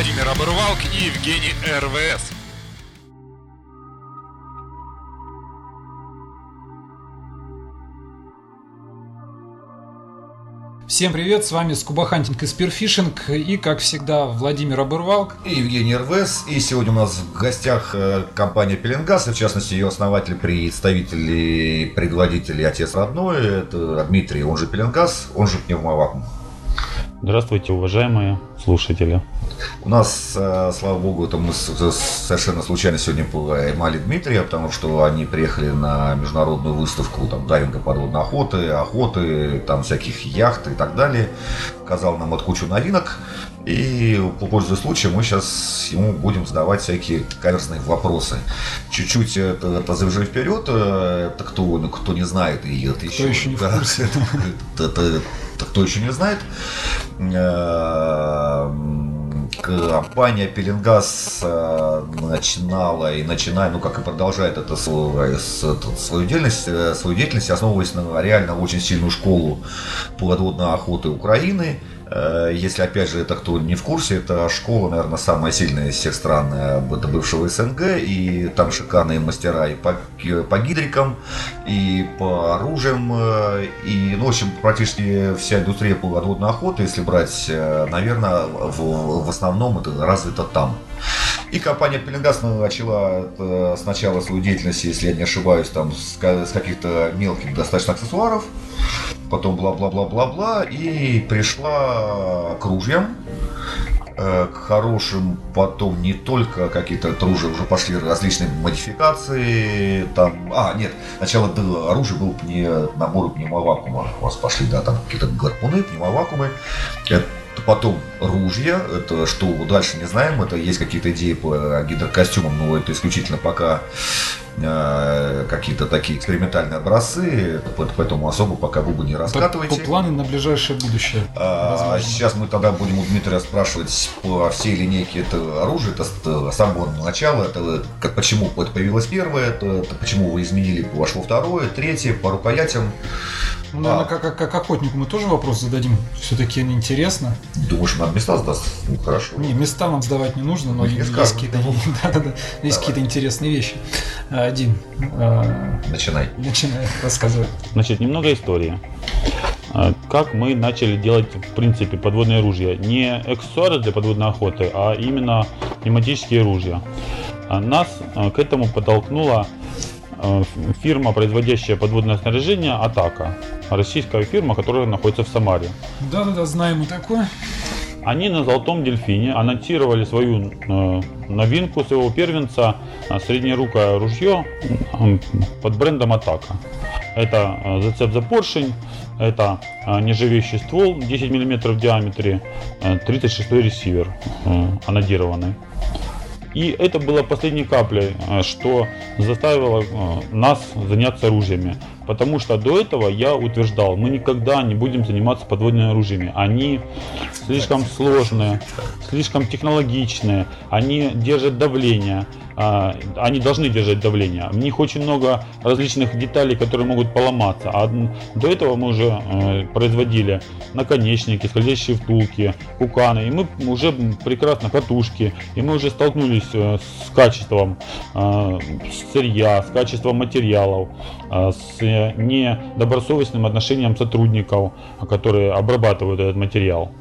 Владимир Оборвалк и Евгений РВС. Всем привет, с вами Скуба Хантинг и Спирфишинг и, как всегда, Владимир Обырвалк. И Евгений РВС. И сегодня у нас в гостях э, компания Пеленгаз, и в частности ее основатель, представитель и предводитель отец родной, это Дмитрий, он же Пеленгаз, он же Пневмовакуум. Здравствуйте, уважаемые слушатели. У нас, э, слава богу, это мы совершенно случайно сегодня поймали Дмитрия, потому что они приехали на международную выставку там, дайвинга подводной охоты, охоты, там всяких яхт и так далее. Показал нам от кучу новинок. И, пользуясь случаем, мы сейчас ему будем задавать всякие каверзные вопросы. Чуть-чуть это, это завяжи вперед, э, это кто, кто не знает, и это еще... Кто еще не в курсе. Это, это, кто еще не знает, э, компания Пеленгаз э, начинала и начинает, ну как и продолжает это свою, свою деятельность, э, свою деятельность, основываясь на реально очень сильную школу подводной охоты Украины, Э, если, опять же, это кто не в курсе, это школа, наверное, самая сильная из всех стран э, бывшего СНГ, и там шикарные мастера и по, по гидрикам, и по оружиям, э, и, ну, в общем, практически вся индустрия подводной охоты, если брать, наверное, в, в основном это развито там. И компания Пеленгаз начала сначала свою деятельность, если я не ошибаюсь, там с каких-то мелких достаточно аксессуаров, потом бла-бла-бла-бла-бла, и пришла к ружьям, э, к хорошим, потом не только какие-то ружья, уже пошли различные модификации, там, а, нет, сначала было, оружие было не наборы пневмовакуума, у вас пошли, да, там какие-то гарпуны, пневмовакуумы, это потом ружья, это что дальше не знаем, это есть какие-то идеи по гидрокостюмам, но это исключительно пока Э, какие-то такие экспериментальные образцы, поэтому особо пока вы бы не раскатывайте. По, по планы на ближайшее будущее. А, сейчас мы тогда будем у Дмитрия спрашивать по всей линейке это оружие, это с самого начала, это как, почему это появилось первое, это, это почему вы изменили, вошло второе, третье, по рукоятям. Ну, наверное, а. как, как, как охотнику мы тоже вопрос зададим. Все-таки интересно. Думаешь, нам места сдаст? Ну, хорошо. Не, места нам сдавать не нужно, но есть какие-то, да, да, да, есть какие-то интересные вещи. Один. А, Начинай. Начинай, рассказывай. Значит, немного истории. А, как мы начали делать, в принципе, подводные ружья. Не аксессуары для подводной охоты, а именно пневматические ружья. Нас к этому подтолкнула фирма, производящая подводное снаряжение «Атака». Российская фирма, которая находится в Самаре. Да-да-да, знаем мы такое. Они на «Золотом дельфине» анонсировали свою э, новинку своего первенца э, среднерукое ружье э, под брендом «Атака». Это э, зацеп за поршень, это э, нержавеющий ствол 10 мм в диаметре, э, 36 ресивер э, анодированный. И это было последней каплей, э, что заставило э, нас заняться оружиями. Потому что до этого я утверждал, мы никогда не будем заниматься подводными оружиями. Они слишком сложные, слишком технологичные, они держат давление, а, они должны держать давление. В них очень много различных деталей, которые могут поломаться. А до этого мы уже э, производили наконечники, скользящие втулки, куканы. И мы уже прекрасно катушки. И мы уже столкнулись э, с качеством э, сырья, с качеством материалов, с недобросовестным отношением сотрудников, которые обрабатывают этот материал.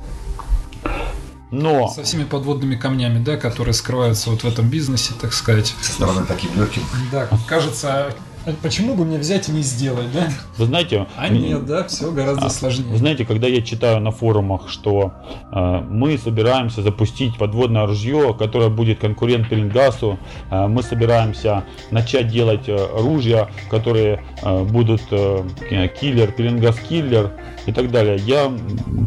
Но... Со всеми подводными камнями, да, которые скрываются вот в этом бизнесе, так сказать. Со стороны таким легким. Да, кажется, Почему бы мне взять и не сделать, да? Вы знаете... А нет, да, все гораздо а, сложнее. Вы знаете, когда я читаю на форумах, что э, мы собираемся запустить подводное ружье, которое будет конкурент Пеленгасу, э, мы собираемся начать делать э, ружья, которые э, будут э, киллер, Пеленгас киллер и так далее. Я,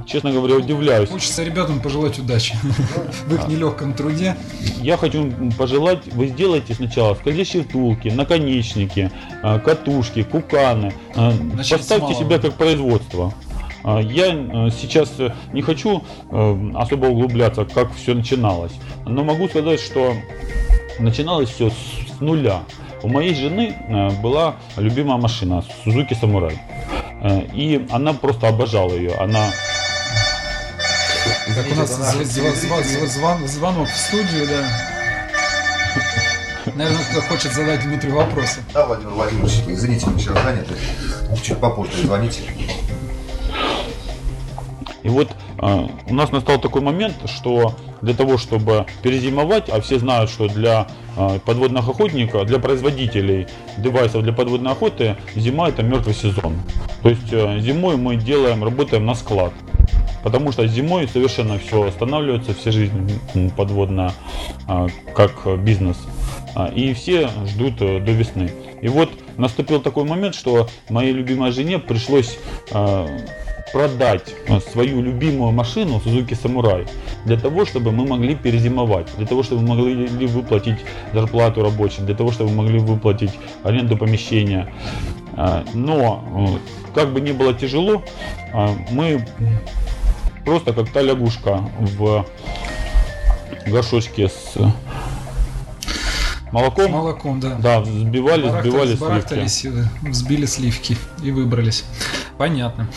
честно говоря, удивляюсь. Хочется ребятам пожелать удачи в их нелегком труде. Я хочу пожелать, вы сделайте сначала скользящие втулки, наконечники, Э, катушки, куканы. Э, Начать Поставьте себя как производство. Э, я сейчас не хочу особо углубляться, как все начиналось, но могу сказать, что начиналось все с нуля. У моей жены была любимая машина Suzuki Samurai. И она просто обожала ее. Она Так у нас звонок в студию, да. Наверное, кто хочет задать Дмитрию вопросы. Да, Владимир Владимирович, извините, мы сейчас заняты. Чуть попозже звоните. И вот э, у нас настал такой момент, что для того, чтобы перезимовать, а все знают, что для э, подводных охотников, для производителей девайсов для подводной охоты, зима это мертвый сезон. То есть э, зимой мы делаем, работаем на склад. Потому что зимой совершенно все останавливается, вся жизнь подводная, э, как бизнес. А, и все ждут э, до весны. И вот наступил такой момент, что моей любимой жене пришлось продать э, свою любимую машину Suzuki Samurai для того, чтобы мы могли перезимовать, для того, чтобы мы могли выплатить зарплату рабочим, для того, чтобы мы могли выплатить аренду помещения. Но, как бы ни было тяжело, мы просто как та лягушка в горшочке с Молоком? С молоком, да. Да, взбивали, сбивали сливки. Взбили сливки и выбрались. Понятно.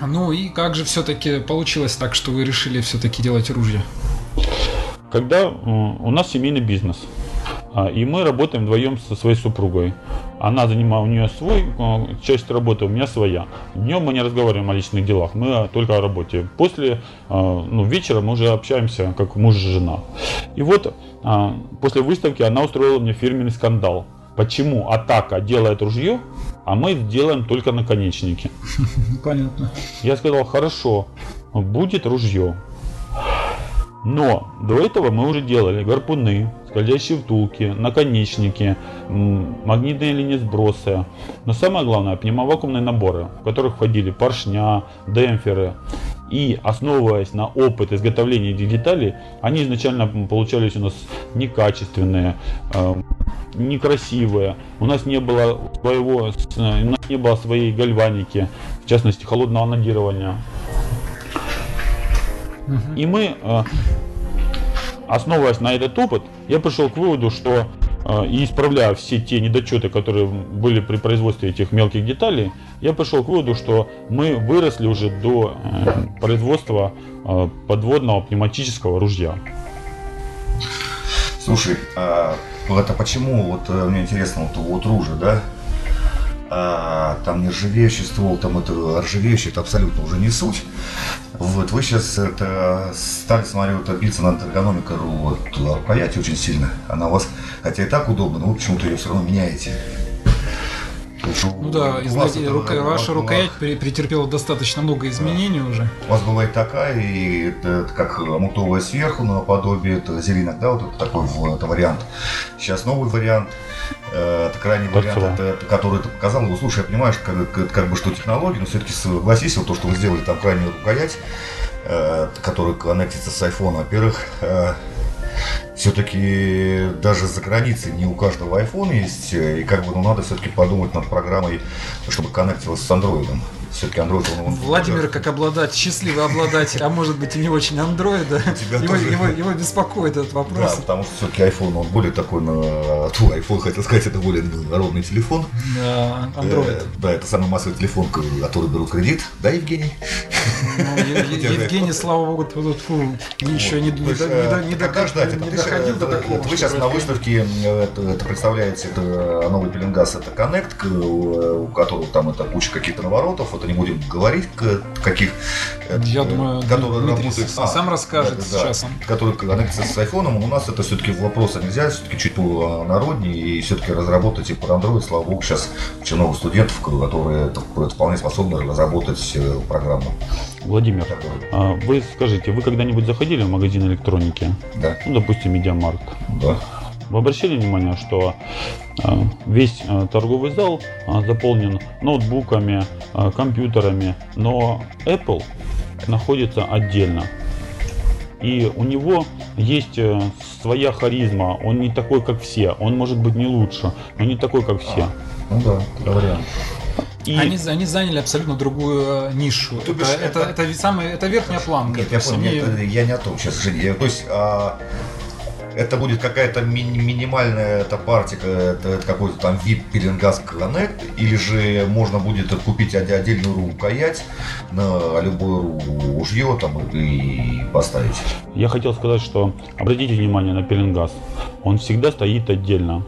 Ну и как же все-таки получилось так, что вы решили все-таки делать ружья? Когда у нас семейный бизнес, а, и мы работаем вдвоем со своей супругой. Она занимает, у нее свой а, часть работы, у меня своя. Днем мы не разговариваем о личных делах, мы только о работе. После, а, ну, вечера мы уже общаемся, как муж и жена. И вот после выставки она устроила мне фирменный скандал. Почему атака делает ружье, а мы делаем только наконечники? Понятно. Я сказал, хорошо, будет ружье. Но до этого мы уже делали гарпуны, скользящие втулки, наконечники, магнитные линии сброса. Но самое главное, пневмовакуумные наборы, в которых входили поршня, демпферы. И основываясь на опыт изготовления этих деталей, они изначально получались у нас некачественные, некрасивые. У нас не было своего, у нас не было своей гальваники, в частности холодного анодирования. И мы, э, основываясь на этот опыт, я пришел к выводу, что э, и исправляя все те недочеты, которые были при производстве этих мелких деталей, я пришел к выводу, что мы выросли уже до э, производства подводного пневматического ружья. Слушай, а это почему, вот мне интересно, вот, вот ружье, да, а, там нержавеющий ствол, там это ржавеющий, это абсолютно уже не суть. Вот, вы сейчас это стали, смотрю, вот, биться над эргономикой вот, рукояти очень сильно. Она у вас, хотя и так удобно, но вы почему-то ее все равно меняете. Ну да, знаете, рука, ваша рукоять претерпела достаточно много изменений да. уже. У вас бывает такая, и это, это как мутовая сверху, наподобие это зеленок, да, вот это такой это вариант. Сейчас новый вариант, э, это крайний вариант, это, это, который ты показал. Ну, слушай, я понимаю, что, как, как бы что технология, но все-таки согласись, вот то, что вы сделали там крайнюю рукоять, э, которая коннектится с iPhone, во-первых, э, все-таки даже за границей не у каждого iPhone есть, и как бы ну, надо все-таки подумать над программой, чтобы коннектилась с Android все-таки Android он, он Владимир, как обладать, счастливый обладатель, а может быть и не очень Android, его, его, его беспокоит этот вопрос. Да, потому что все-таки iPhone, он более такой, на твой iPhone, хотел сказать, это более народный телефон. Да, Android. Э, да, это самый массовый телефон, который берут кредит, да, Евгений? Ну, Евгений, слава богу, еще не, не, э, не, не, ждать, не доходил до такого. Вы сейчас на выставке это, представляете, это новый пеленгас, это Connect, у которого там это куча каких-то наворотов, это не будем говорить, каких, э, Я думаю, которые Дмитрий работают, а, сам расскажет да, сейчас. Да, которые коннектятся с айфоном. У нас это все-таки вопроса нельзя, все-таки чуть народнее и все-таки разработать и по Android, слава богу, сейчас очень много студентов, которые вполне способны разработать э, программу. Владимир, а вы скажите, вы когда-нибудь заходили в магазин электроники? Да. Ну, допустим, Медиамаркт. Да. Вы обращали внимание, что а, весь а, торговый зал заполнен ноутбуками, компьютерами, но Apple находится отдельно. И у него есть э, своя харизма. Он не такой, как все. Он может быть не лучше, но не такой, как все. А, ну да, это вариант. И... Они, они заняли абсолютно другую э, нишу. это, бишь, это, это, это, самый, это верхняя планка. Нет, я понял, нет, я не о том сейчас, Женя. То есть, а, это будет какая-то ми- минимальная эта партия, это, это какой-то там VIP Пеленгаз Connect, или же можно будет купить отдельную рукоять на любое ру- ружье там и поставить. Я хотел сказать, что обратите внимание на пеленгаз. Он всегда стоит отдельно.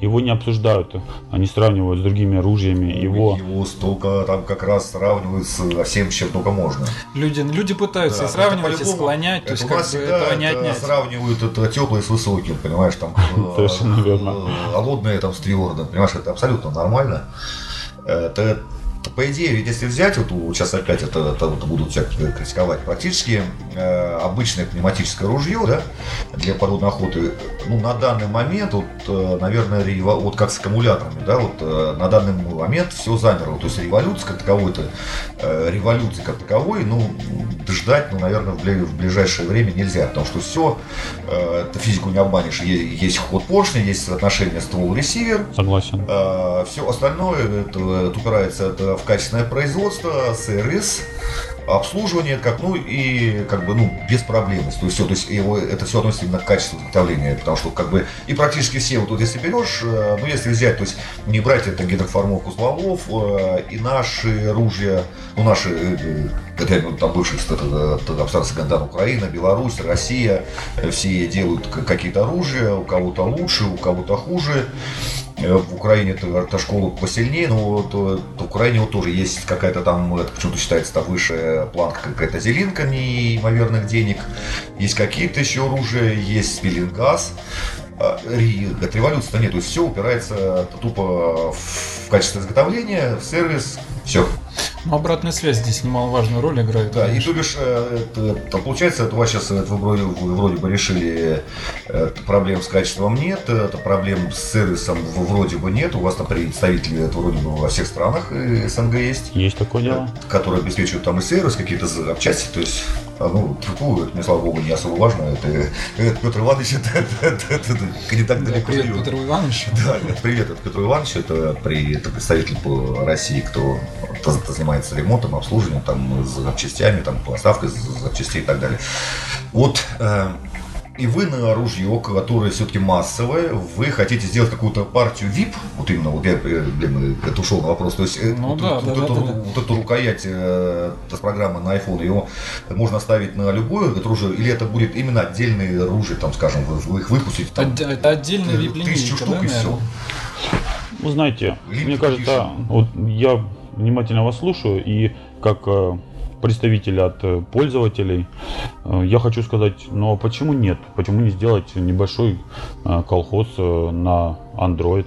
Его не обсуждают, они сравнивают с другими оружиями. Его Его столько там как раз сравнивают со всем, чем только можно. Люди, люди пытаются Да, и сравнивать, и склонять, то есть как бы этого не отнять. сравнивают это теплое с высоким, понимаешь, там э, э, холодное там с твердым, понимаешь, это абсолютно нормально. Это по идее, ведь если взять, вот у- сейчас опять это, это вот будут тебя критиковать, практически э, обычное пневматическое ружье, да, для подводной охоты, ну, на данный момент, вот, э, наверное, рево- вот как с аккумуляторами, да, вот э, на данный момент все замерло, то есть революция как таковой-то, э, революции как таковой, ну, ждать, ну, наверное, в, в ближайшее время нельзя, потому что все, э, ты физику не обманешь, Е- есть ход поршня, есть соотношение ствол-ресивер, согласен. все остальное это, это упирается это в качественное производство, сервис, обслуживание, как ну и как бы ну без проблем. То есть все, то есть его это все относится именно к качеству изготовления, потому что как бы и практически все вот, вот если берешь, э, ну если взять, то есть не брать это гидроформовку стволов э, и наши ружья, ну наши э, э, это, ну, там бывших абстракции Гандан, Украина, Беларусь, Россия, э, все делают какие-то оружия, у кого-то лучше, у кого-то хуже. Э, В Украине эта школа посильнее, но вот, э, в Украине вот тоже есть какая-то там, почему-то считается там высшая планка какая-то зелинка неимоверных денег. Есть какие-то еще оружия, есть спилингаз. А, От революции-то нет, то есть все упирается тупо в качество изготовления, в сервис, все. Ну, обратная связь здесь немаловажную роль играет. Да, и конечно. то бишь, э, это, это получается, это у вас сейчас вы вроде, вы вроде бы решили, э, проблем с качеством нет, это проблем с сервисом вроде бы нет, у вас там представители это вроде бы во всех странах э, СНГ есть, Есть такое дело? которые обеспечивают там и сервис, какие-то запчасти, то есть, ну, тьфу, это мне, слава богу, не особо важно, это, это Петр Иванович, это, это, это- это не так Да, далеко привет. Петр Иванович. Да, привет, это Петр Иванович, это, при, это представитель по России, кто занимается ремонтом, обслуживанием, там, с запчастями, там, поставкой запчастей и так далее. Вот, э, и вы на ружье, которое все-таки массовое, вы хотите сделать какую-то партию VIP, вот именно, вот я, э, блин, э, это ушел на вопрос, то есть э, Ну вот, да, вот да, эту, да, да, да. вот эту рукоять э, с программы на iPhone, ее можно ставить на любое это ружье, или это будет именно отдельные ружья, там, скажем, вы, вы их выпустите, там, Отде- Это отдельная Ты- вип-линейка, тысячу штук да, и наверное? Вы знаете, Лип мне кажется, вот я внимательно вас слушаю, и как э, представитель от э, пользователей, э, я хочу сказать, ну а почему нет? Почему не сделать небольшой э, колхоз на Android?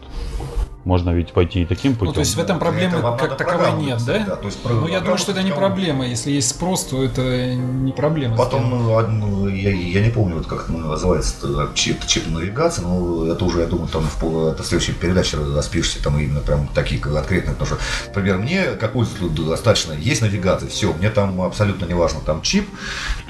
Можно ведь пойти и таким путем. Ну, то есть в этом проблемы вам как таковой нет, да? да, то есть Ну, я думаю, что это не проблема. Если есть спрос, то это не проблема. Потом, ну, одну- я, я не помню, вот как называется это, чип, чип навигации, но это уже, я думаю, там в, это в следующей передаче распишешься, там именно прям такие конкретные, потому что, например, мне, как пользователю, достаточно, есть навигация, все, мне там абсолютно не важно, там чип,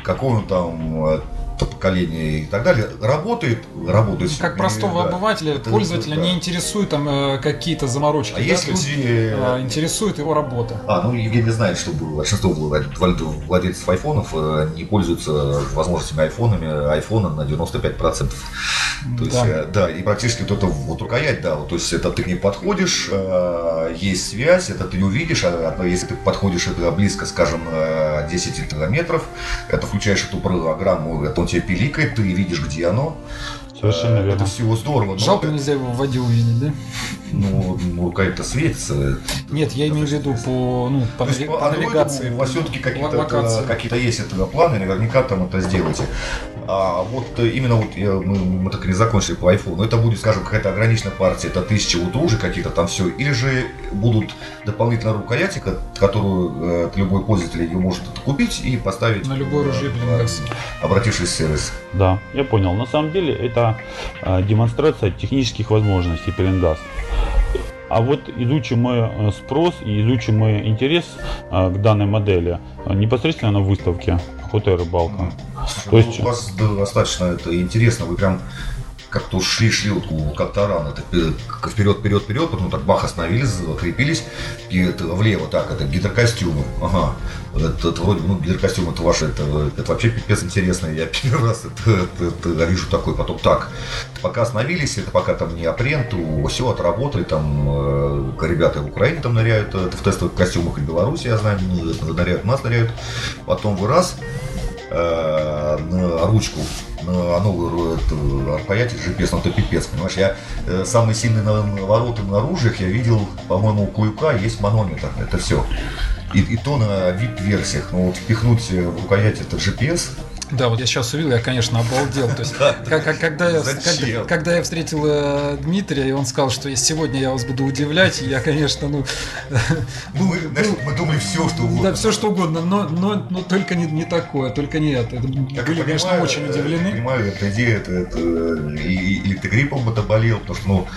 какой он там, э, поколение и так далее, работает, работает. Как простого да, обывателя, это- пользователя да. не интересует там э, какие-то заморочки. А да, есть то есть, э, интересует его работа. А, ну Евгений знает, что большинство влад- влад- владельцев айфонов э, не пользуются возможностями айфонами, айфона на 95%. То есть, Да. э, да, и практически вот это вот рукоять, да, вот, то есть это ты к ней подходишь, э, есть связь, это ты увидишь, а если ты подходишь это близко, скажем, э, 10 километров, это включаешь эту программу, это он тебе пиликает, ты видишь, где оно. Совершенно Э, верно. Это всего здорово. но Жалко это- нельзя его в воде увидеть, да? Ну, ну, рукоять-то светится. Нет, я имею в виду по, ну, по, То есть по по навигации. у вас все-таки какие-то, какие-то есть этого планы, наверняка там это сделаете. А вот э, именно вот я- мы, мы так и не закончили по iPhone, но это будет, скажем, какая-то ограниченная партия, это тысяча вот ружей каких-то там все, или же будут дополнительные рукояти, ко- которую э, любой пользователь ее может купить и поставить На любое э, ружье э, обратившись в сервис. Да, я понял. На самом деле это э, демонстрация технических возможностей пеленгаз. А вот изучим мы э, спрос и изучим мы интерес э, к данной модели непосредственно на выставке «Охота и рыбалка». То Ну, есть- у вас достаточно это интересно, вы прям как-то шли, шли вот как таран, это вперед, вперед, вперед, потом так бах остановились, закрепились, и это влево, так, это гидрокостюмы, ага, это, это вроде, ну, гидрокостюм это ваше, это, это вообще пипец интересно, я первый раз это, это, это вижу такой, потом так, пока остановились, это пока там не апрен, то все, отработали, там э, ребята в Украине там ныряют это в тестовых костюмах, и Беларуси, я знаю, ну, ныряют, нас ныряют, потом вы раз, э, на ручку на новую рукоять GPS, ну это пипец, понимаешь, я э, самый сильный навороты на оружиях я видел, по-моему, у Куюка есть манометр, это все. И, и то на VIP-версиях, но вот впихнуть в рукоять этот GPS, да, вот я сейчас увидел, я, конечно, обалдел. То есть, как, когда, я, когда, когда я встретил э, Дмитрия, и он сказал, что сегодня я вас буду удивлять, я, конечно, ну... ну мы, знаешь, мы думали все, что угодно. Да, все, что угодно, но, но, но только не, не такое, только не это. это как были, конечно, понимаю, очень удивлены. Я понимаю, эта идея, это, это, и, или ты гриппом это болел, потому что, ну,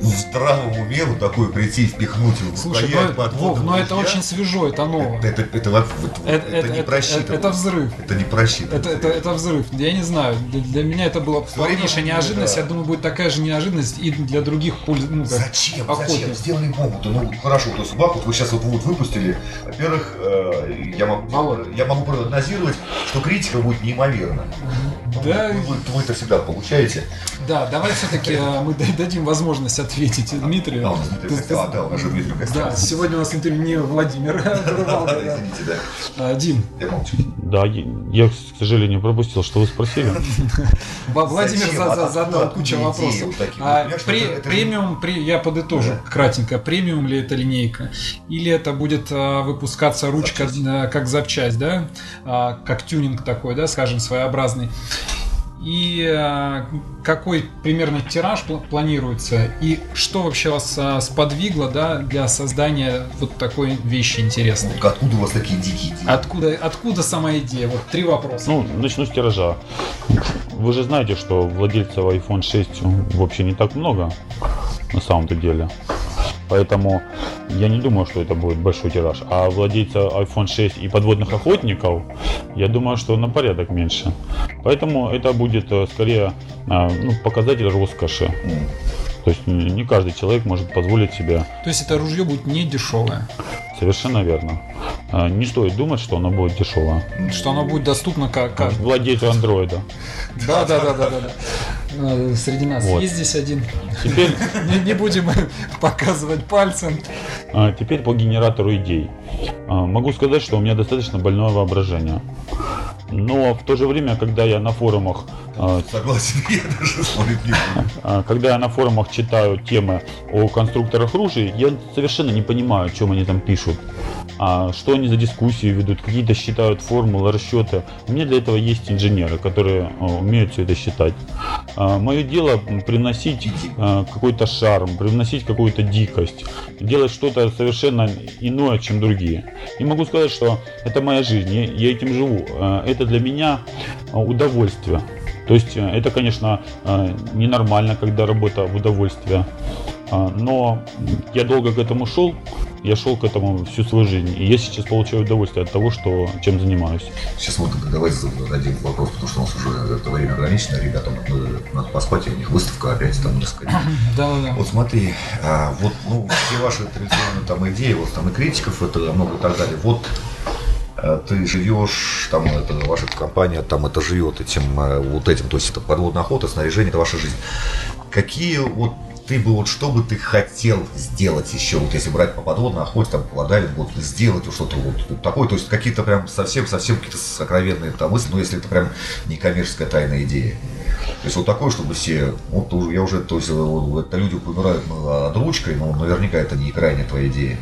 в здравом уме вот такое прийти, впихнуть в Слушай, но, под Вов, но это очень свежо, это ново. Это, это, это, это, это, не просчитано. Это, это взрыв. Это не просчитано. Это, это, это взрыв. Я не знаю, для, для меня это была полнейшая неожиданность. Да. Я думаю, будет такая же неожиданность и для других польз... ну, Зачем? Охотников. Зачем? Сделали бомбу. Ну, хорошо, то есть бабу вы сейчас вот, вот выпустили. Во-первых, э, я, могу, я могу прогнозировать, что критика будет неимоверна. Да. Вы, вы, вы это всегда получаете. Да, давай все-таки э, мы дадим возможность ответить Дмитрию. А, Дмитрий Костял, да, у нас же Дмитрий. Да, сегодня у нас интервью не Владимир Извините, да. А, Дим. Я молчу. Да, я, к сожалению, пропустил, что вы спросили. Владимир задал кучу вопросов. А, премиум, я подытожу кратенько. Премиум ли это линейка? Или это будет а, выпускаться ручка как запчасть, да? Как тюнинг такой, да, скажем, своеобразный и э, какой примерно тираж планируется, и что вообще вас э, сподвигло да, для создания вот такой вещи интересной? Откуда у вас такие дикие идеи? Откуда, откуда сама идея? Вот три вопроса. Ну, начну с тиража. Вы же знаете, что владельцев iPhone 6 вообще не так много на самом-то деле. Поэтому я не думаю, что это будет большой тираж. А владельца iPhone 6 и подводных охотников, я думаю, что на порядок меньше. Поэтому это будет э, скорее э, ну, показатель роскоши. То есть не каждый человек может позволить себе. То есть это ружье будет не дешевое. Совершенно верно. А, не стоит думать, что оно будет дешевое. Что оно будет доступно как каждому. Владельцу андроида. Да, да, да, да, да. Э, среди нас вот. есть здесь один. Теперь не, не будем показывать пальцем. А, теперь по генератору идей. А, могу сказать, что у меня достаточно больное воображение. Но в то же время, когда я на форумах... А, Согласен, я даже буду. Когда я на форумах читаю темы о конструкторах ружей, я совершенно не понимаю, о чем они там пишут. А что они за дискуссии ведут, какие-то считают формулы, расчеты. У меня для этого есть инженеры, которые а, умеют все это считать. А, мое дело приносить какой-то шарм, привносить какую-то дикость, делать что-то совершенно иное, чем другие. И могу сказать, что это моя жизнь, я этим живу. Это для меня а, удовольствие. То есть это, конечно, ненормально, когда работа в удовольствие. А, но я долго к этому шел, я шел к этому всю свою жизнь. И я сейчас получаю удовольствие от того, что, чем занимаюсь. Сейчас вот давайте зададим вопрос, потому что у нас уже это время ограничено. Ребятам надо поспать, у них выставка опять там несколько дней. Да, да. Вот смотри, а, вот ну, все ваши традиционные там идеи, вот там и критиков, это много и так далее. Вот Э, ты живешь, там это ваша компания там это живет этим э, вот этим, то есть это подводная охота, снаряжение, это ваша жизнь. Какие вот ты бы вот что бы ты хотел сделать еще, вот если брать по подводной охоте, там, по вот сделать вот что-то вот, вот такое, то есть какие-то прям совсем-совсем какие-то сокровенные там мысли, но если это прям не коммерческая тайная идея. То есть вот такое, чтобы все, вот я уже, то есть это люди помирают над ручкой, но наверняка это не крайняя твоя идея.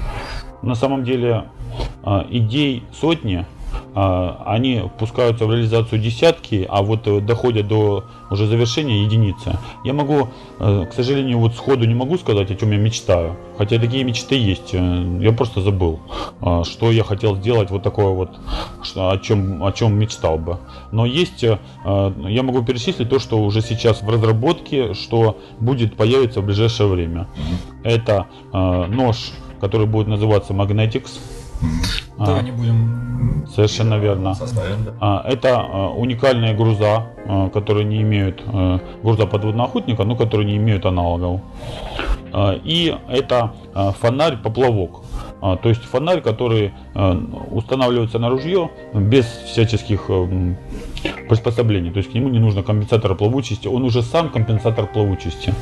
На самом деле а, идей сотни, они пускаются в реализацию десятки, а вот э, доходят до уже завершения единицы. Я могу, э, к сожалению, вот сходу не могу сказать, о чем я мечтаю. Хотя такие мечты есть. Э, я просто забыл, а, что я хотел сделать вот такое вот, о чем, о чем мечтал бы. Но есть, я могу перечислить то, что уже сейчас в разработке, что будет появиться в ближайшее время. Это нож который будет называться Magnetics. Да, не будем. Совершенно верно. Составим, да. А, это а, уникальные груза, а, которые не имеют груза подводного охотника, но которые не имеют аналогов. И это фонарь поплавок. То есть фонарь, который устанавливается на ружье без всяческих приспособлений. То есть к нему не нужно компенсатор плавучести, он уже сам компенсатор плавучести.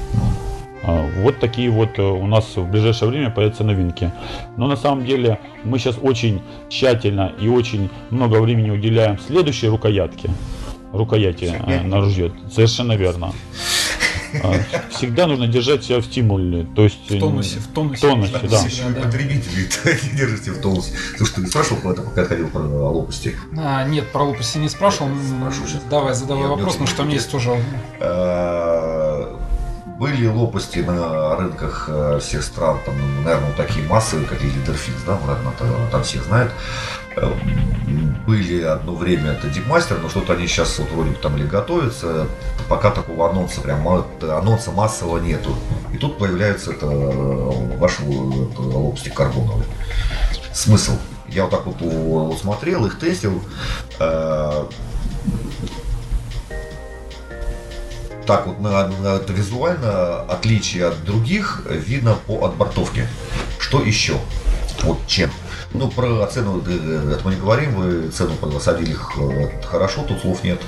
А, вот такие вот э, у нас в ближайшее время появятся новинки. Но на самом деле мы сейчас очень тщательно и очень много времени уделяем следующей рукоятке. Рукояти э, на ружье. Совершенно верно. А, всегда нужно держать себя в стимуле. То есть, в тонусе, в тонусе. тонусе да, да. Еще да. потребители не держите в тонусе. Слушай, ты не спрашивал, когда пока ходил про лопасти? А, нет, про лопасти не спрашивал. Спрошу, Давай, задавай вопрос, потому что у меня есть тоже а, были лопасти на рынках э, всех стран, там, наверное, такие массовые, как Лидерфинс, да, наверное, там всех знают. Эм, были одно время это Дипмастер, но что-то они сейчас вот вроде бы там или готовятся, пока такого анонса, прям анонса массового нету. И тут появляется это э, ваши это, лопасти карбоновые. Смысл? Я вот так вот, вот смотрел, их тестил. Э, так вот на, на, визуально отличие от других видно по отбортовке. Что еще? Вот чем? Ну, про цену это мы не говорим, вы цену посадили хорошо, тут слов нет.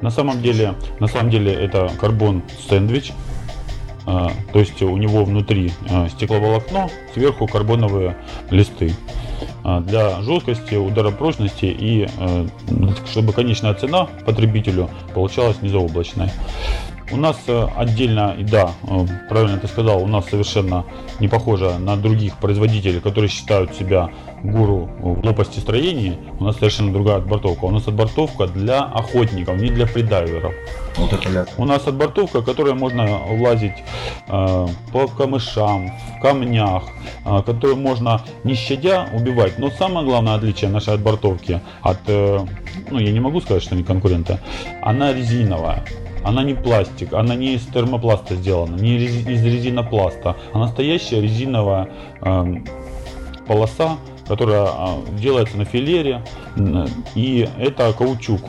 На самом деле, на самом деле это карбон сэндвич. А, то есть у него внутри а, стекловолокно, сверху карбоновые листы а, для жесткости, ударопрочности и чтобы конечная цена потребителю получалась незаоблачной. У нас э, отдельно, и да, э, правильно ты сказал, у нас совершенно не похоже на других производителей, которые считают себя гуру в лопасти строения. У нас совершенно другая отбортовка. У нас отбортовка для охотников, не для фридайверов. Вот это ля. У нас отбортовка, которая можно лазить э, по камышам, в камнях, э, которую можно не щадя убивать. Но самое главное отличие нашей отбортовки от, э, ну я не могу сказать, что они конкуренты, она резиновая. Она не пластик, она не из термопласта сделана, не из резинопласта, а настоящая резиновая э, полоса, которая э, делается на филере, и это каучук.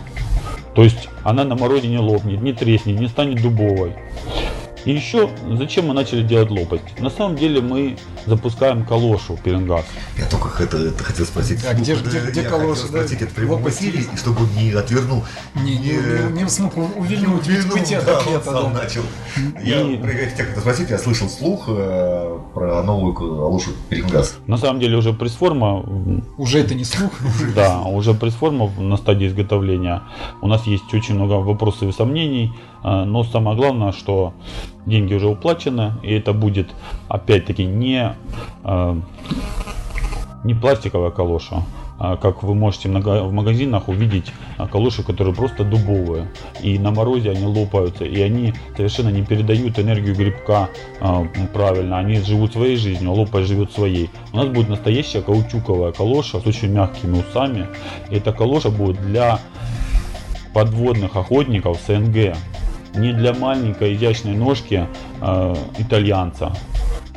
То есть она на морозе не лопнет, не треснет, не станет дубовой. И еще, зачем мы начали делать лопасть? На самом деле мы запускаем калошу пеленгаз. Я только это, это хотел спросить. А где, где, где я калоша? Хотел спросить да? это в прямом эфире, и чтобы он не отвернул. Не, не, не, не смог увильнуть, ведь уйти от ответа. Да, начал. Я, и... хотел хотел спросить, я слышал слух э, про новую калошу пеленгаз. На самом деле уже пресс-форма... Уже это не слух? Да, уже пресс-форма на стадии изготовления. У нас есть очень много вопросов и сомнений. А, но самое главное, что деньги уже уплачены, и это будет опять-таки не, а, не пластиковая калоша, а как вы можете в магазинах увидеть калоши, которые просто дубовые. И на морозе они лопаются, и они совершенно не передают энергию грибка правильно. Они живут своей жизнью, а лопасть живет своей. У нас будет настоящая каучуковая калоша с очень мягкими усами. И эта калоша будет для подводных охотников СНГ не для маленькой изящной ножки э, итальянца,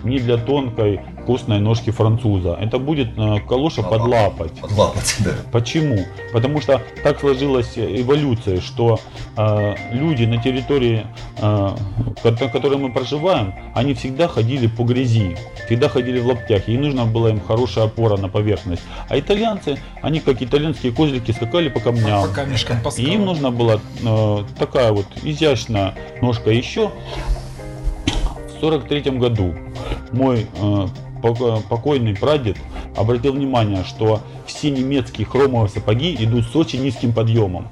не для тонкой вкусной ножки француза. Это будет э, калоша подлапать. Подлапать, да. Почему? Потому что так сложилась эволюция, что э, люди на территории, э, на которой мы проживаем, они всегда ходили по грязи, всегда ходили в лаптях, и нужна была им хорошая опора на поверхность. А итальянцы, они как итальянские козлики скакали по камням. По камешкам, по И им нужна была э, такая вот изящная ножка еще. В 43 году мой э, покойный прадед обратил внимание, что все немецкие хромовые сапоги идут с очень низким подъемом.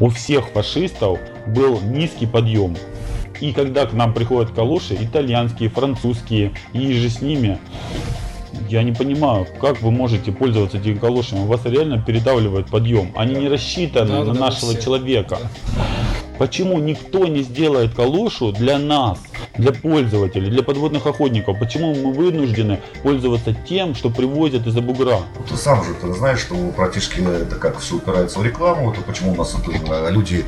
У всех фашистов был низкий подъем. И когда к нам приходят калоши, итальянские, французские, и же с ними, я не понимаю, как вы можете пользоваться этими калошами. У вас реально передавливает подъем. Они не рассчитаны да, на да, нашего человека. Почему никто не сделает калошу для нас, для пользователей, для подводных охотников? Почему мы вынуждены пользоваться тем, что привозят из-за бугра? Ты сам же ты знаешь, что практически это как все упирается в рекламу. Это почему у нас это, люди,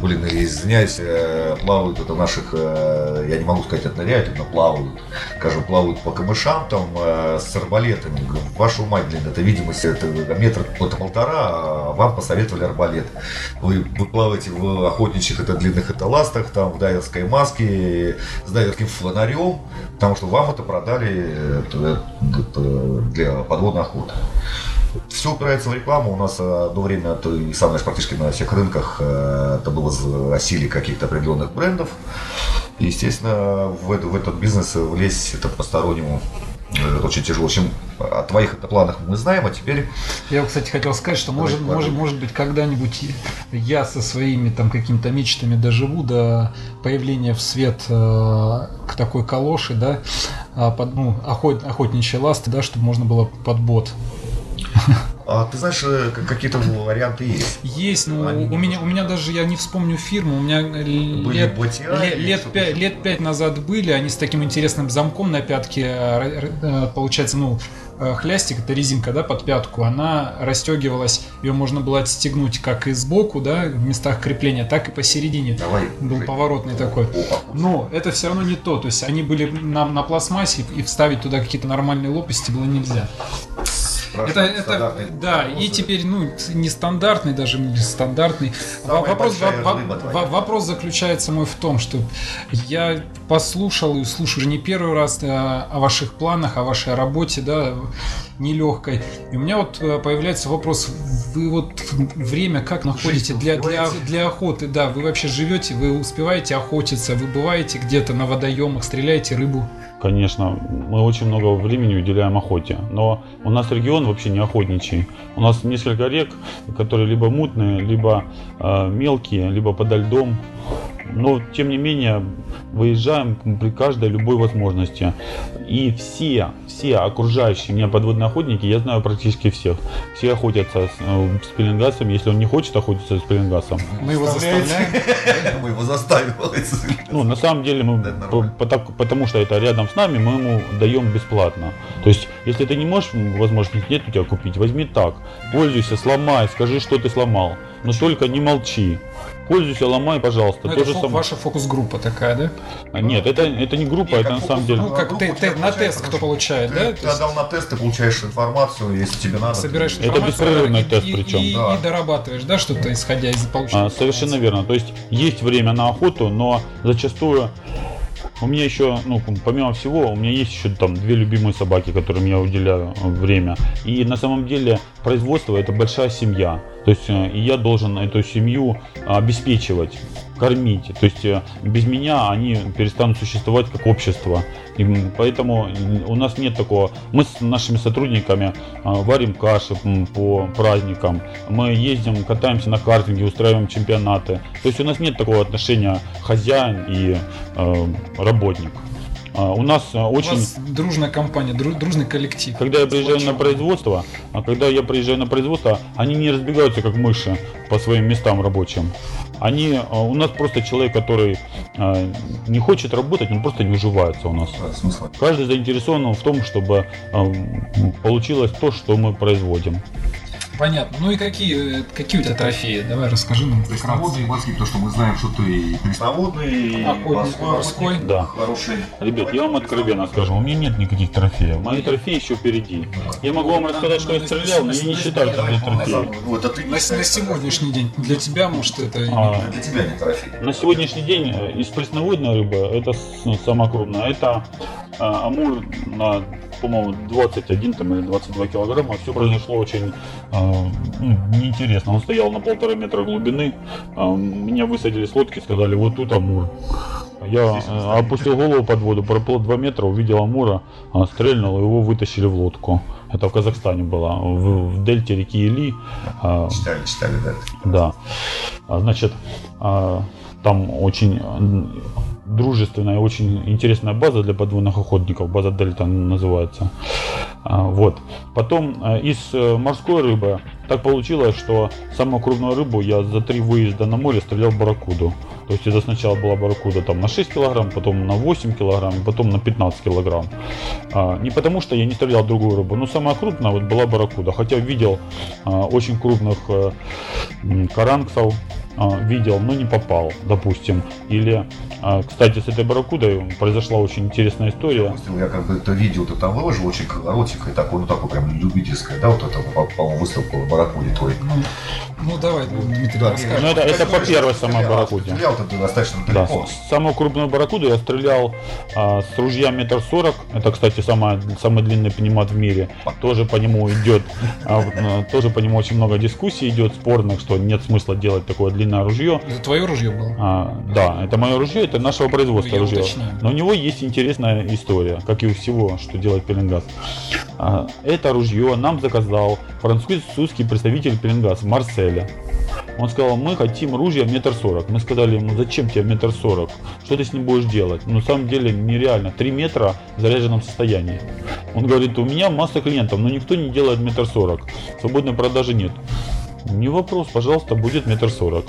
блин, извиняюсь, э, плавают это наших, э, я не могу сказать, это ныряют, плавают, скажем, плавают по камышам там э, с арбалетами. Вашу мать, блин, это видимость, это метр, это полтора, а вам посоветовали арбалет. Вы, вы плаваете в охотничьих это длинных это ластах, там в дайверской маске, с дайверским фонарем, потому что вам это продали это, это для подводной охоты. Все упирается в рекламу. У нас одно время, то и самое практически на всех рынках, э, это было засилие каких-то определенных брендов. И, естественно, в, в этот бизнес влезть это постороннему очень тяжело. В общем, о твоих планах мы знаем, а теперь... Я, кстати, хотел сказать, что может, может, может быть когда-нибудь я со своими там какими-то мечтами доживу до появления в свет э, к такой калоши, да, а под, ну, охот, охотничьей ласты, да, чтобы можно было под бот а ты знаешь, э, какие-то варианты есть? Есть, но Они у меня, у меня даже, я не вспомню фирму, у меня были лет, лет, лет, пять, лет пять назад были, они с таким интересным замком на пятке, э, э, получается, ну, хлястик, это резинка, да, под пятку, она расстегивалась, ее можно было отстегнуть как и сбоку, да, в местах крепления, так и посередине. Давай. Был поворотный такой. Но это все равно не то, то есть они были на, на пластмассе, и вставить туда какие-то нормальные лопасти было нельзя это, это, да, и теперь, ну, нестандартный, даже нестандартный. Вопрос, во, вопрос заключается мой в том, что я послушал и слушаю уже не первый раз да, о ваших планах, о вашей работе, да, нелегкой. И у меня вот э, появляется вопрос, вы вот время как находите для, для, для охоты? Да, вы вообще живете, вы успеваете охотиться, вы бываете где-то на водоемах, стреляете рыбу? Конечно, мы очень много времени уделяем охоте, но у нас регион вообще не охотничий. У нас несколько рек, которые либо мутные, либо э, мелкие, либо подо льдом. Но, тем не менее, выезжаем при каждой любой возможности. И все, все окружающие меня подводные охотники, я знаю практически всех. Все охотятся с, э, с пеленгасом, если он не хочет охотиться с пеленгасом. Мы его заставляем. Мы его заставим. Ну, на самом деле, мы, потому что это рядом с нами, мы ему даем бесплатно. То есть, если ты не можешь, возможности нет у тебя купить, возьми так. Пользуйся, сломай, скажи, что ты сломал. Но только не молчи пользуйся, ломай, пожалуйста. Ну, это фо- ваша фокус-группа такая, да? А, нет, это, это не группа, Нет, это на самом деле... Ну, как ты, ты на тест кто получает, ты, да? Ты отдал на тест, ты получаешь информацию, если тебе надо. Собираешь ты... Это беспрерывный тест и, причем. И, да. и дорабатываешь, да, что-то исходя из получения. А, совершенно верно. То есть есть время на охоту, но зачастую у меня еще, ну, помимо всего, у меня есть еще там две любимые собаки, которым я уделяю время. И на самом деле производство это большая семья. То есть э, я должен эту семью обеспечивать кормить. То есть э, без меня они перестанут существовать как общество. И поэтому у нас нет такого. Мы с нашими сотрудниками а, варим каши по праздникам. Мы ездим, катаемся на картинге, устраиваем чемпионаты. То есть у нас нет такого отношения хозяин и э, работник. А, у нас очень... У вас дружная компания, дружный коллектив. Когда я приезжаю на производство, а когда я приезжаю на производство, они не разбегаются как мыши по своим местам рабочим. Они, а, у нас просто человек, который не хочет работать, он просто не уживается у нас. Каждый заинтересован в том, чтобы получилось то, что мы производим. Понятно. Ну и какие, какие у тебя трофеи? Давай расскажи нам. Пресноводный морский, то, что мы знаем, что ты пресноводный, морской, морской. Да. Хороший. Ребят, я вам откровенно скажу, у меня нет никаких трофеев. Мои трофеи еще впереди. Я могу вам рассказать, что я стрелял, но я не считаю, что это трофеи. Вот, а ты на, на сегодняшний день для тебя, может, это а, для тебя не трофей. На сегодняшний день э, из пресноводной рыбы это самая крупная. Это а, амур на по-моему, 21 там, или 22 килограмма. Все произошло очень э, неинтересно. Он стоял на полтора метра глубины. Э, меня высадили с лодки, сказали, вот тут Амур. Я э, опустил голову под воду, проплыл 2 метра, увидел Амура, э, стрельнул, его вытащили в лодку. Это в Казахстане было, в, в дельте реки Или. Э, читали, читали, да. Да. Значит, э, там очень дружественная, очень интересная база для подводных охотников, база Дельта называется. А, вот. Потом э, из э, морской рыбы так получилось, что самую крупную рыбу я за три выезда на море стрелял барракуду. То есть это сначала была барракуда там на 6 килограмм, потом на 8 килограмм, потом на 15 килограмм. А, не потому что я не стрелял другую рыбу, но самая крупная вот была барракуда. Хотя видел а, очень крупных а, каранксов, видел, но не попал, допустим. Или, а, кстати, с этой барракудой произошла очень интересная история. Допустим, я как бы это видео ты там выложил, очень коротенькое, такое, ну такое прям любительское, да, вот это, по-моему, выставку в барракуде твой. Ну, ну давай, Дмитрий, да, расскажи. Ну это, это по первой самой барракуде. Стрелял ты достаточно далеко. Да, самую крупную барракуду я стрелял а, с ружья метр сорок. Это, кстати, самая, самый длинный пневмат в мире. Тоже по нему идет, а, тоже по нему очень много дискуссий идет, спорных, что нет смысла делать такое длинное ружье. Это твое ружье было? А, да, это мое ружье, это нашего производства я ружье. Уточняю. Но у него есть интересная история, как и у всего, что делает Пеленгаз. Это ружье нам заказал французский представитель Пеленгаз в Марселе. Он сказал, мы хотим ружья метр сорок. Мы сказали ему, зачем тебе метр сорок? Что ты с ним будешь делать? Ну, на самом деле нереально. Три метра в заряженном состоянии. Он говорит, у меня масса клиентов, но никто не делает метр сорок. Свободной продажи нет. Не вопрос, пожалуйста, будет метр сорок.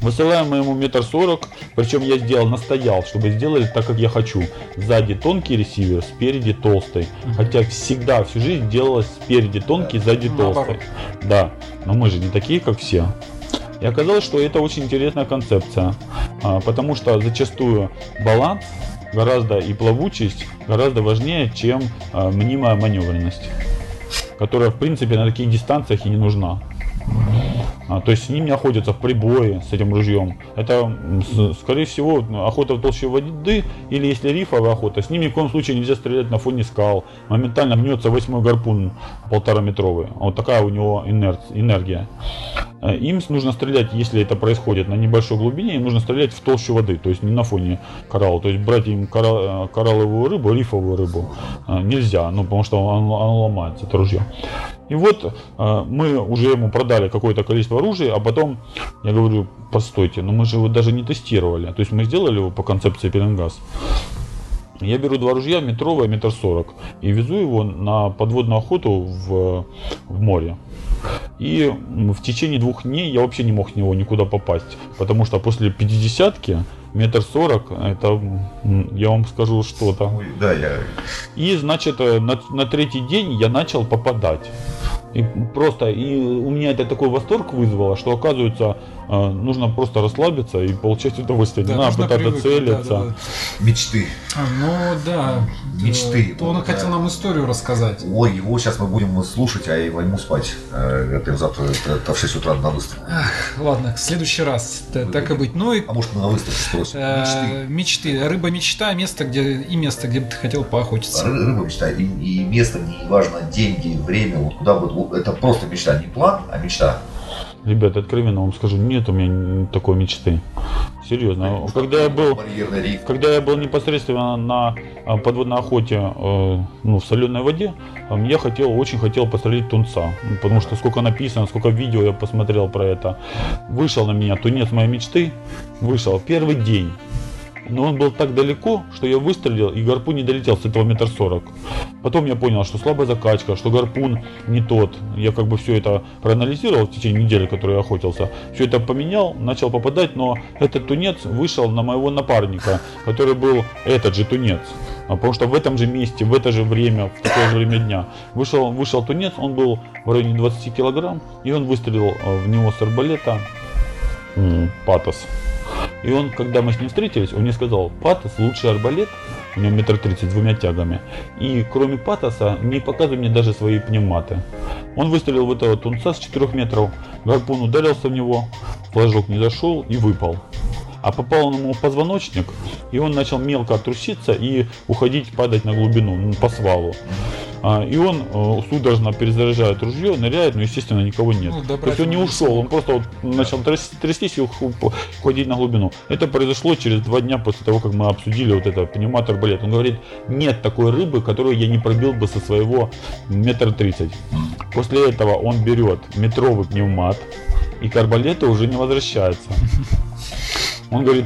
Высылаем мы ему метр сорок, причем я сделал, настоял, чтобы сделали так, как я хочу. Сзади тонкий ресивер, спереди толстый. Хотя всегда всю жизнь делалось спереди тонкий, сзади толстый. Да, но мы же не такие, как все. И оказалось, что это очень интересная концепция, а, потому что зачастую баланс гораздо и плавучесть гораздо важнее, чем а, мнимая маневренность которая в принципе на таких дистанциях и не нужна. А, то есть с ним не охотятся в прибое с этим ружьем. Это, скорее всего, охота в толще воды или если рифовая охота. С ним ни в коем случае нельзя стрелять на фоне скал. Моментально гнется восьмой гарпун полтора метровый. Вот такая у него энергия. Э, им нужно стрелять, если это происходит на небольшой глубине, им нужно стрелять в толщу воды, то есть не на фоне коралла. То есть брать им коралл, э, коралловую рыбу, рифовую рыбу э, нельзя, ну потому что он, он ломается, это ружье. И вот мы уже ему продали какое-то количество оружия, а потом я говорю, постойте, но мы же его даже не тестировали. То есть мы сделали его по концепции Пеленгаз. Я беру два ружья, метровое, метр сорок, и везу его на подводную охоту в, в море. И в течение двух дней я вообще не мог с него никуда попасть, потому что после 50-ки метр сорок, это, я вам скажу, что-то. Да, я... И, значит, э, на, на третий день я начал попадать. И просто, и у меня это такой восторг вызвало, что оказывается, нужно просто расслабиться и получать удовольствие. Да, не надо пытаться целиться. Да, да, да. Мечты. А, ну да. Мечты. То он вот, хотел нам историю рассказать. Ой, его сейчас мы будем слушать, а я возьму спать. Э, это завтра это в 6 утра на выставку. Ах, ладно, в следующий раз. Вы, так и быть. Ну и. А может мы на выставке спросим? Мечты. Мечты. Рыба мечта, место, где и место, где бы ты хотел поохотиться. Рыба мечта. И, и место, не важно, деньги, время, вот куда бы это просто мечта, не план, а мечта. Ребята, откровенно вам скажу, нет у меня такой мечты. Серьезно. Ну, когда я был, когда я был непосредственно на а, подводной охоте э, ну, в соленой воде, а, я хотел, очень хотел пострелить тунца. Потому что сколько написано, сколько видео я посмотрел про это. Вышел на меня тунец моей мечты. Вышел первый день но он был так далеко, что я выстрелил, и гарпун не долетел с этого метр сорок. Потом я понял, что слабая закачка, что гарпун не тот. Я как бы все это проанализировал в течение недели, которой я охотился. Все это поменял, начал попадать, но этот тунец вышел на моего напарника, который был этот же тунец. Потому что в этом же месте, в это же время, в такое же время дня вышел, вышел тунец, он был в районе 20 килограмм, и он выстрелил э, в него с арбалета патос. И он, когда мы с ним встретились, он мне сказал, Патос лучший арбалет, у него метр тридцать с двумя тягами. И кроме Патоса, не показывай мне даже свои пневматы. Он выстрелил в этого тунца с 4 метров, гарпун ударился в него, флажок не зашел и выпал. А попал он ему в позвоночник, и он начал мелко труситься и уходить, падать на глубину, по свалу. А, и он э, судорожно перезаряжает ружье, ныряет, но естественно никого нет. Ну, То есть он не ушел, он просто вот начал трястись и уходить на глубину. Это произошло через два дня после того, как мы обсудили вот это пневмат арбалет. Он говорит, нет такой рыбы, которую я не пробил бы со своего метр тридцать. После этого он берет метровый пневмат и к арбалету уже не возвращается. Он говорит,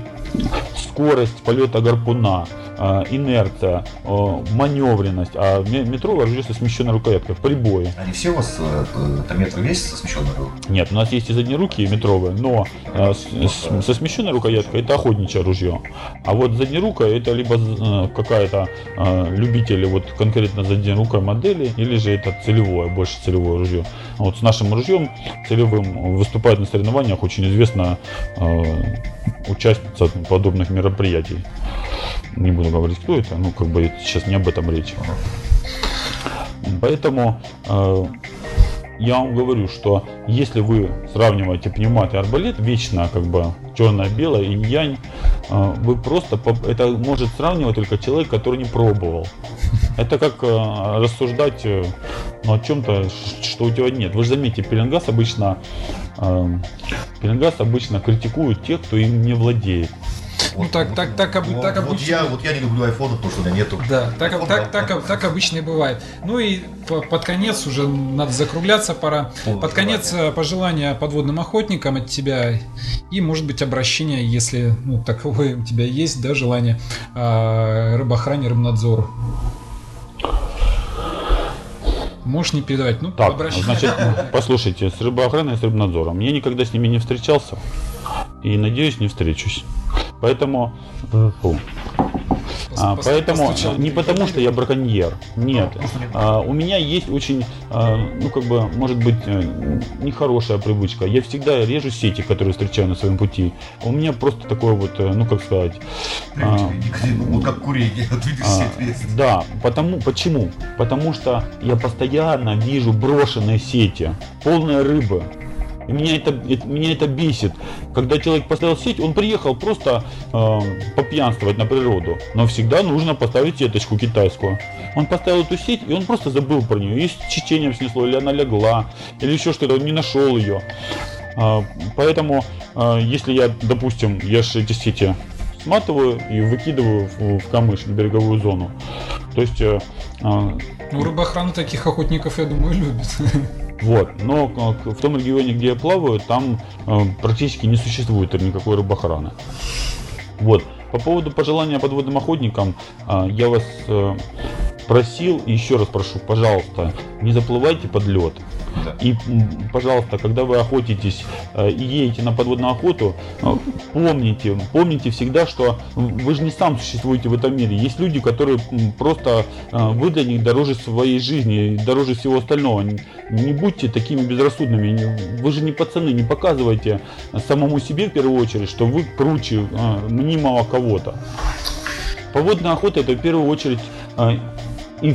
скорость полета гарпуна, инерция, э, маневренность, а метровое ружье со смещенной рукояткой, прибои. Они все у вас э, это метр есть со смещенной рукояткой? Нет, у нас есть и задние руки, и метровые, но э, с, со смещенной рукояткой это охотничье ружье. А вот заднерукая это либо э, какая-то э, любитель вот конкретно заднерукой модели, или же это целевое, больше целевое ружье. Вот с нашим ружьем целевым выступает на соревнованиях очень известная э, участница подобных мероприятий. Не буду говорить, кто это, ну как бы сейчас не об этом речь. Поэтому э, я вам говорю, что если вы сравниваете пневмат и арбалет, вечно как бы черное-белое, и янь, э, вы просто, это может сравнивать только человек, который не пробовал. Это как э, рассуждать э, ну, о чем-то, что у тебя нет. Вы же заметите, пеленгас обычно, пеленгас обычно критикуют тех, кто им не владеет. Ну вот, так, так, так, вот, так обычно. Вот я, вот я не люблю айфон, потому что у меня нету. Да, так, iPhone, так, так, так, так обычно и бывает. Ну и под конец уже надо закругляться пора. О, под конец желание. пожелания подводным охотникам от тебя и, может быть, обращение, если ну, таковое у тебя есть, да, желание э, рыбоохране, рыбнадзору. Можешь не передавать. Ну, так, обращение. значит, послушайте, с рыбоохраной, с рыбнадзором. Я никогда с ними не встречался и, надеюсь, не встречусь. Поэтому... А, поэтому не потому, что я браконьер. Нет. А, у меня есть очень, а, ну как бы, может быть, э, нехорошая привычка. Я всегда режу сети, которые встречаю на своем пути. У меня просто такое вот, э, ну как сказать. А, ну как курение, а, Да, потому, почему? Потому что я постоянно вижу брошенные сети, полные рыбы. И меня это, это, меня это бесит. Когда человек поставил сеть, он приехал просто э, попьянствовать на природу. Но всегда нужно поставить сеточку китайскую. Он поставил эту сеть, и он просто забыл про нее. И с течением снесло, или она легла, или еще что-то, он не нашел ее. Э, поэтому, э, если я, допустим, я же эти сети сматываю и выкидываю в, в камыш, в береговую зону. То есть... Э, э ну, рыбоохрана таких охотников, я думаю, любит. Вот. Но в том регионе, где я плаваю, там э, практически не существует никакой рыбоохраны. Вот. По поводу пожелания подводным охотникам, э, я вас э, просил и еще раз прошу, пожалуйста, не заплывайте под лед. И, пожалуйста, когда вы охотитесь э, и едете на подводную охоту, э, помните, помните всегда, что вы же не сам существуете в этом мире. Есть люди, которые просто э, вы для них дороже своей жизни, дороже всего остального. Не будьте такими безрассудными. Вы же не пацаны, не показывайте самому себе в первую очередь, что вы круче мнимого кого-то. Подводная охота это в первую очередь и,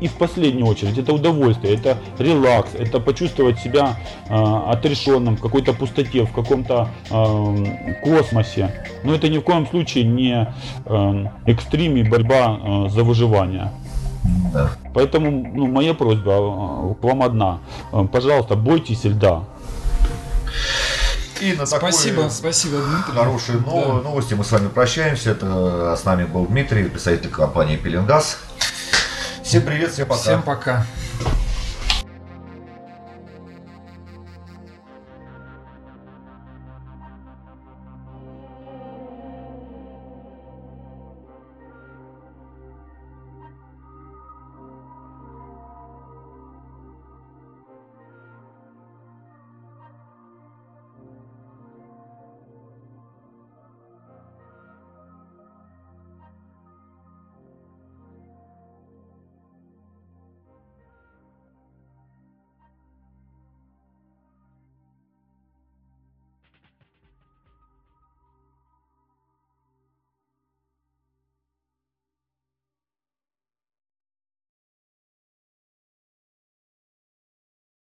и в последнюю очередь это удовольствие, это релакс, это почувствовать себя э, отрешенным в какой-то пустоте, в каком-то э, космосе. Но это ни в коем случае не э, экстрим и борьба э, за выживание. Поэтому ну, моя просьба к вам одна. Пожалуйста, бойтесь льда. И на спасибо, такой спасибо, Дмитрий. Хорошие да. новости мы с вами прощаемся. Это с нами был Дмитрий, представитель компании Пеленгаз. Всем привет, всем пока. Всем пока.